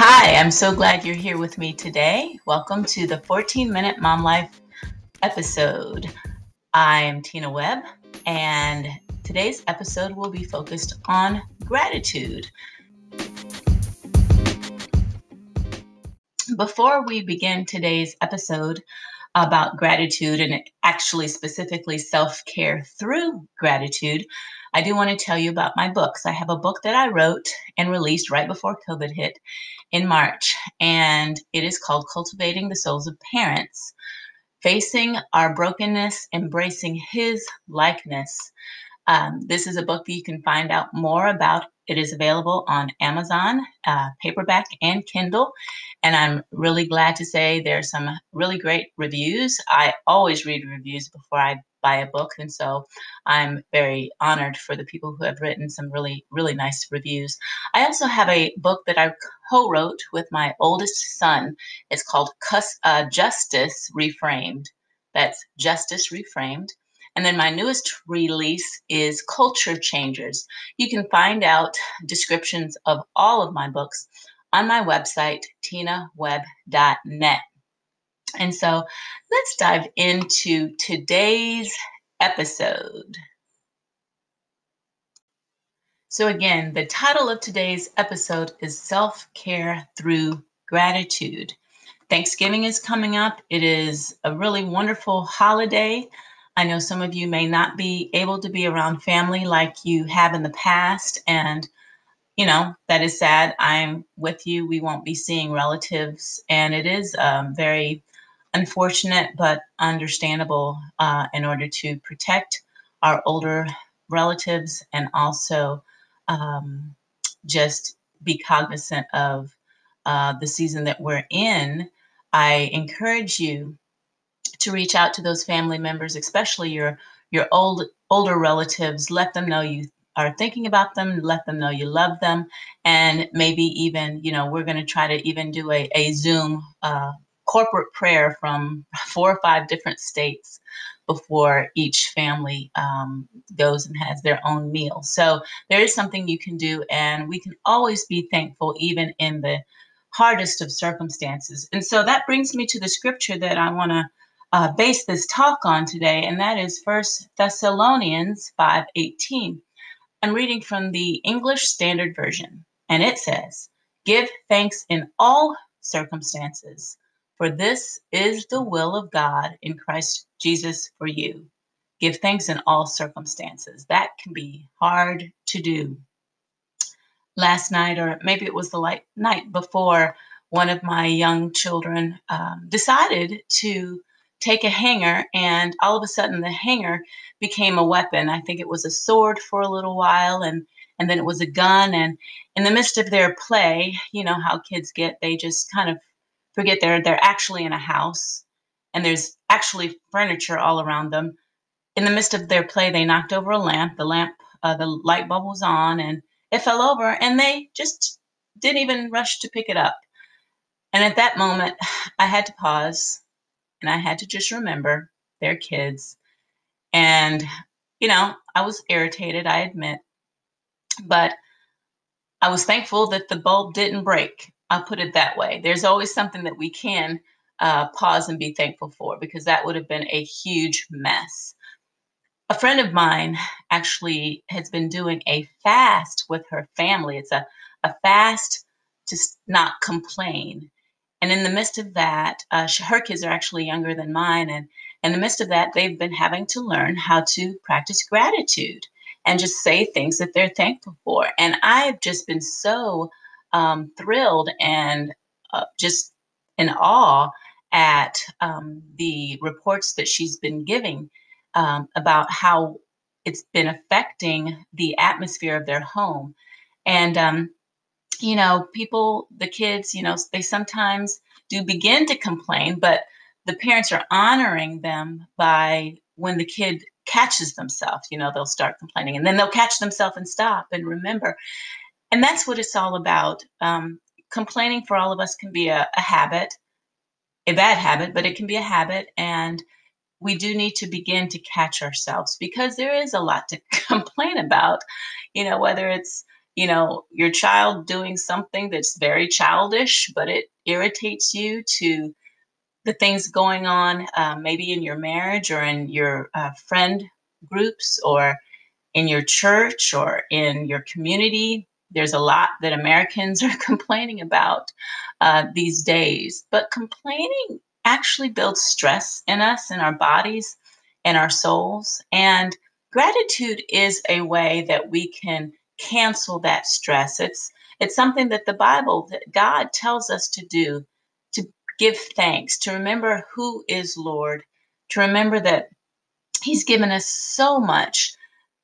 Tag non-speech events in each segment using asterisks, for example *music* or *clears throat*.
Hi, I'm so glad you're here with me today. Welcome to the 14 Minute Mom Life episode. I'm Tina Webb, and today's episode will be focused on gratitude. Before we begin today's episode about gratitude and actually specifically self care through gratitude, I do want to tell you about my books. I have a book that I wrote and released right before COVID hit in March, and it is called Cultivating the Souls of Parents Facing Our Brokenness, Embracing His Likeness. Um, this is a book that you can find out more about. It is available on Amazon, uh, paperback, and Kindle. And I'm really glad to say there's some really great reviews. I always read reviews before I buy a book. And so I'm very honored for the people who have written some really, really nice reviews. I also have a book that I co wrote with my oldest son. It's called uh, Justice Reframed. That's Justice Reframed. And then my newest release is Culture Changers. You can find out descriptions of all of my books on my website, tinawebb.net. And so let's dive into today's episode. So, again, the title of today's episode is Self Care Through Gratitude. Thanksgiving is coming up. It is a really wonderful holiday. I know some of you may not be able to be around family like you have in the past. And, you know, that is sad. I'm with you. We won't be seeing relatives. And it is um, very unfortunate but understandable uh, in order to protect our older relatives and also um, just be cognizant of uh, the season that we're in. I encourage you to reach out to those family members, especially your your old older relatives. Let them know you are thinking about them. Let them know you love them, and maybe even you know we're going to try to even do a a Zoom uh, corporate prayer from *laughs* four or five different states before each family um, goes and has their own meal. So there is something you can do, and we can always be thankful, even in the hardest of circumstances. And so that brings me to the scripture that I want to uh, base this talk on today, and that is First Thessalonians 5:18. I'm reading from the English Standard Version, and it says, "Give thanks in all circumstances." For this is the will of God in Christ Jesus for you. Give thanks in all circumstances. That can be hard to do. Last night, or maybe it was the light, night before, one of my young children um, decided to take a hanger, and all of a sudden, the hanger became a weapon. I think it was a sword for a little while, and and then it was a gun. And in the midst of their play, you know how kids get, they just kind of forget they're they're actually in a house and there's actually furniture all around them. In the midst of their play, they knocked over a lamp. The lamp, uh, the light bulb was on, and it fell over, and they just didn't even rush to pick it up. And at that moment, *sighs* I had to pause, and I had to just remember they're kids, and you know, I was irritated. I admit, but I was thankful that the bulb didn't break I'll put it that way. There's always something that we can uh, pause and be thankful for because that would have been a huge mess. A friend of mine actually has been doing a fast with her family. It's a, a fast to not complain. And in the midst of that, uh, her kids are actually younger than mine. And in the midst of that, they've been having to learn how to practice gratitude and just say things that they're thankful for. And I've just been so um, thrilled and uh, just in awe at um, the reports that she's been giving um, about how it's been affecting the atmosphere of their home. And, um, you know, people, the kids, you know, they sometimes do begin to complain, but the parents are honoring them by when the kid catches themselves, you know, they'll start complaining and then they'll catch themselves and stop and remember and that's what it's all about. Um, complaining for all of us can be a, a habit, a bad habit, but it can be a habit. And we do need to begin to catch ourselves because there is a lot to *laughs* complain about, you know, whether it's, you know, your child doing something that's very childish, but it irritates you to the things going on, uh, maybe in your marriage or in your uh, friend groups or in your church or in your community. There's a lot that Americans *laughs* are complaining about uh, these days, but complaining actually builds stress in us, in our bodies, and our souls. And gratitude is a way that we can cancel that stress. It's it's something that the Bible, that God tells us to do, to give thanks, to remember who is Lord, to remember that He's given us so much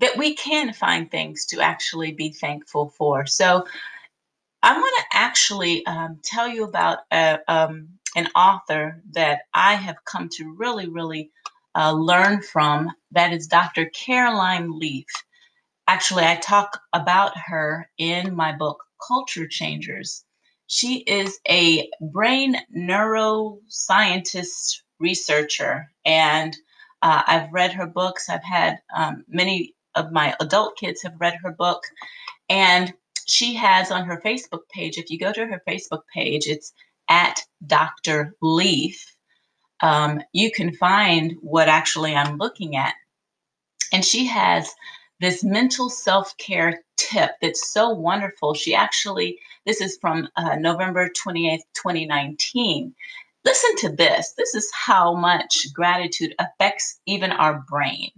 that we can find things to actually be thankful for. So I want to actually um, tell you about a, um, an author that I have come to really, really uh, learn from. That is Dr. Caroline Leaf. Actually, I talk about her in my book, Culture Changers. She is a brain neuroscientist researcher, and uh, I've read her books. I've had um, many of my adult kids have read her book, and she has on her Facebook page. If you go to her Facebook page, it's at Dr. Leaf. Um, you can find what actually I'm looking at, and she has this mental self care tip that's so wonderful. She actually, this is from uh, November 28th, 2019. Listen to this. This is how much gratitude affects even our brain.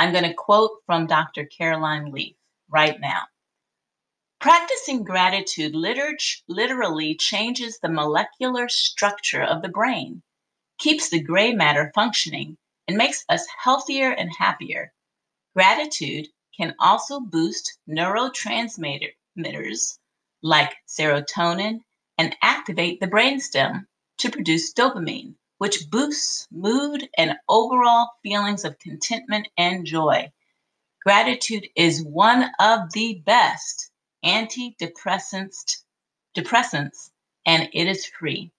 I'm going to quote from Dr. Caroline Leaf right now. Practicing gratitude literally changes the molecular structure of the brain, keeps the gray matter functioning, and makes us healthier and happier. Gratitude can also boost neurotransmitters like serotonin and activate the brainstem to produce dopamine, which boosts mood and overall feelings of contentment and joy. Gratitude is one of the best antidepressants depressants and it is free.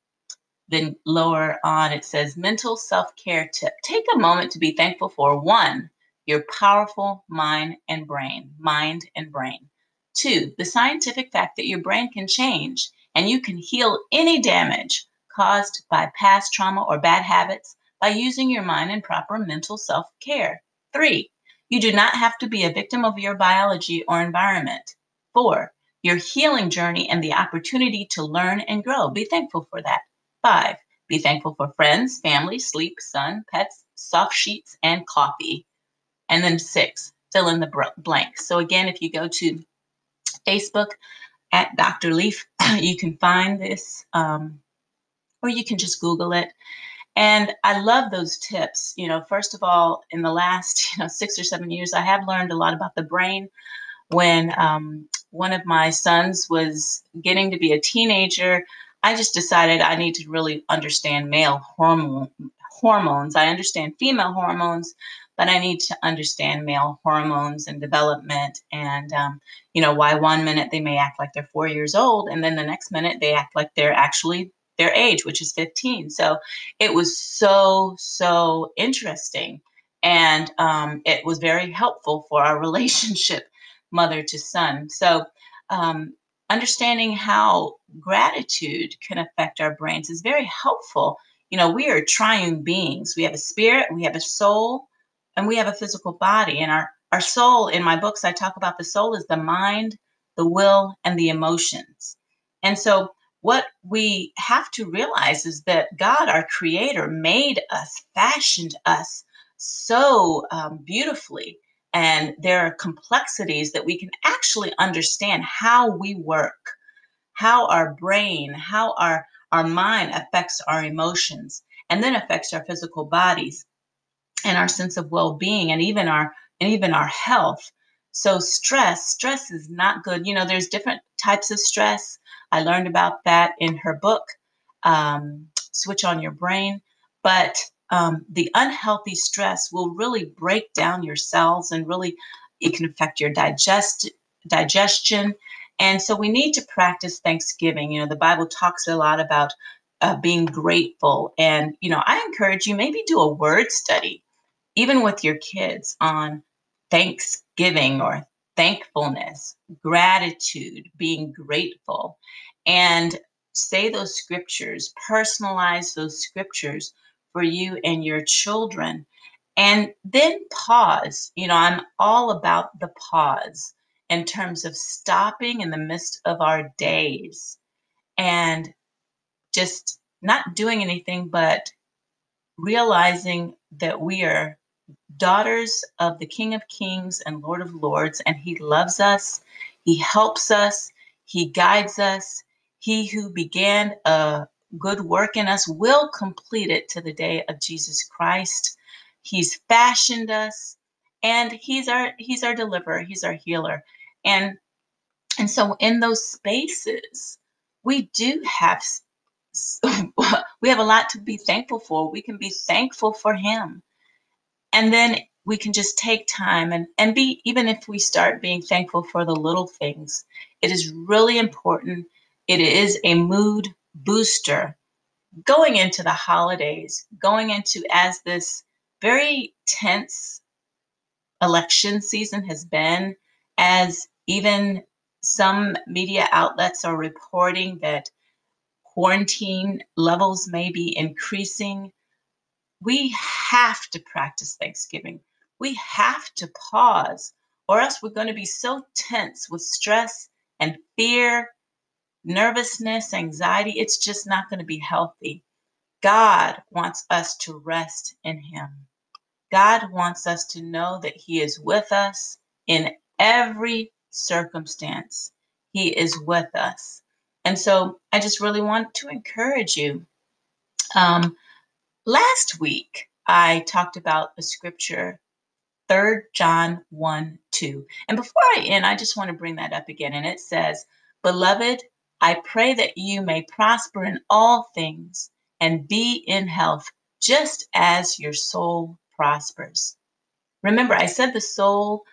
Then lower on it says mental self-care tip. Take a moment to be thankful for one, your powerful mind and brain, mind and brain. Two, the scientific fact that your brain can change and you can heal any damage caused by past trauma or bad habits by using your mind in proper mental self care. Three, you do not have to be a victim of your biology or environment. Four, your healing journey and the opportunity to learn and grow. Be thankful for that. Five, be thankful for friends, family, sleep, sun, pets, soft sheets, and coffee. And then six, fill in the blank. So again, if you go to Facebook at Dr. Leaf, *clears throat* you can find this, um, or you can just Google it. And I love those tips. You know, first of all, in the last *laughs* you know six or seven years, I have learned a lot about the brain. When um, one of my sons was getting to be a teenager, I just decided I need to really understand male hormone hormones. I understand female hormones, but I need to understand male hormones and development and, um, you know, why one minute they may act like they're four years old and then the next minute they act like they're actually their age, which is 15. So it was so, so interesting. And um, it was very helpful for our *laughs* relationship, mother to son. So, um, understanding how gratitude can affect our brains is very helpful. You know, we are triune beings. We have a spirit, we have a soul, and we have a physical body. And our, our soul, in my books, I talk about the soul is the mind, the will, and the emotions. And so, what we have to realize is that God, our creator, made us, fashioned us so um, beautifully. And there are complexities that we can actually understand how we work, how our brain, how our, our mind affects our emotions, and then affects our physical bodies and our sense of well-being and even our and even our health so stress stress is not good you know there's different types of stress. I learned about that in her book um, switch on your brain. But um, the unhealthy stress will really break down your cells and really it can affect your digest digestion. And so we need to practice thanksgiving. You know the bible talks a lot about uh, being grateful. And you know i encourage you maybe do a word study even with your kids on Thanksgiving or thankfulness, gratitude, being grateful, and say those scriptures, personalize those scriptures for you and your children. And then pause. You know, I'm all about the pause in terms of stopping in the midst of our days and just not doing anything but realizing that we are daughters of the King of Kings and Lord of Lords, and He loves us, He helps us, He guides us. He who began a good work in us will complete it to the day of Jesus Christ. He's fashioned us, and He's our He's our deliverer, He's our healer. And and so in those spaces, we do have *laughs* we have a lot to be thankful for. We can be thankful for him. And then we can just take time and, and be, even if we start being thankful for the little things, it is really important. It is a mood booster going into the holidays, going into as this very tense election season has been, as even some media outlets are reporting that quarantine levels may be increasing. We have to practice Thanksgiving. We have to pause, or else we're going to be so tense with stress and fear, nervousness, anxiety. It's just not going to be healthy. God wants us to rest in Him. God wants us to know that He is with us in every circumstance. He is with us. And so I just really want to encourage you. Um, last week, I talked about the scripture, 3 John 1 2. And before I end, I just want to bring that up again. And it says, Beloved, I pray that you may prosper in all things and be in health, just as your soul prospers. Remember, I said the soul,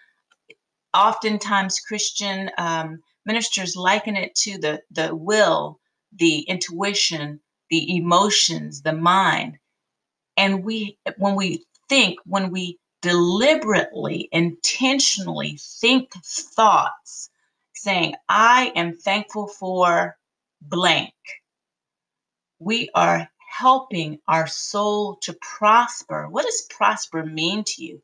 oftentimes Christian um, ministers liken it to the, the will, the intuition, the emotions, the mind. And we, when we think, when we deliberately, intentionally think thoughts, saying, I am thankful for blank, we are helping our soul to prosper. What does prosper mean to you?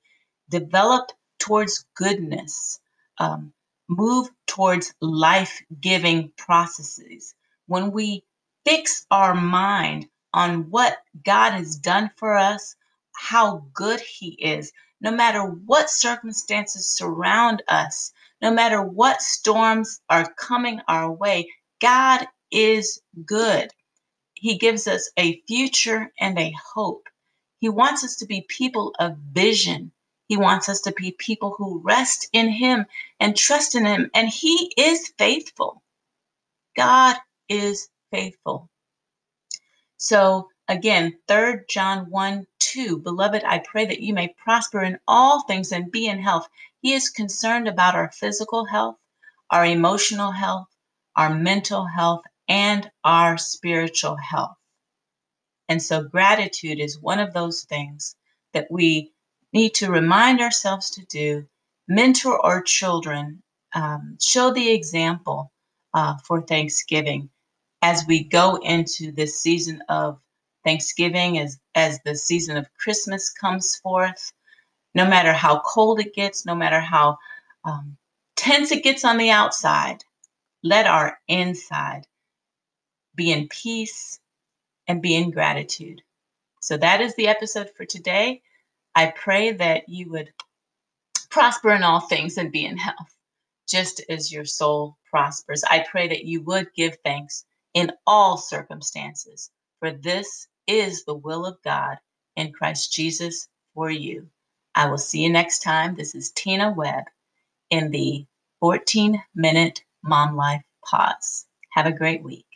Develop towards goodness, um, move towards life giving processes, when we fix our mind on what God has done for us, how good He is, no matter what circumstances surround us, no matter what storms are coming our way, God is good. He gives us a future and a hope. He wants us to be people of vision he wants us to be people who rest in Him and trust in Him. And He is faithful. God is faithful. So, again, 3 John 1 2, Beloved, I pray that you may prosper in all things and be in health. He is concerned about our physical health, our emotional health, our mental health, and our spiritual health. And so, gratitude is one of those things that we need to remind ourselves to do, mentor our children, um, show the example uh, for Thanksgiving as we go into this season of Thanksgiving, as, as the season of Christmas comes forth. No matter how cold it gets, no matter how um, tense it gets on the outside, let our inside be in peace and be in gratitude. So that is the episode for today. I pray that you would prosper in all things and be in health, just as your soul prospers. I pray that you would give thanks in all circumstances, for this is the will of God in Christ Jesus for you. I will see you next time. This is Tina Webb in the 14 minute Mom Life Pause. Have a great week.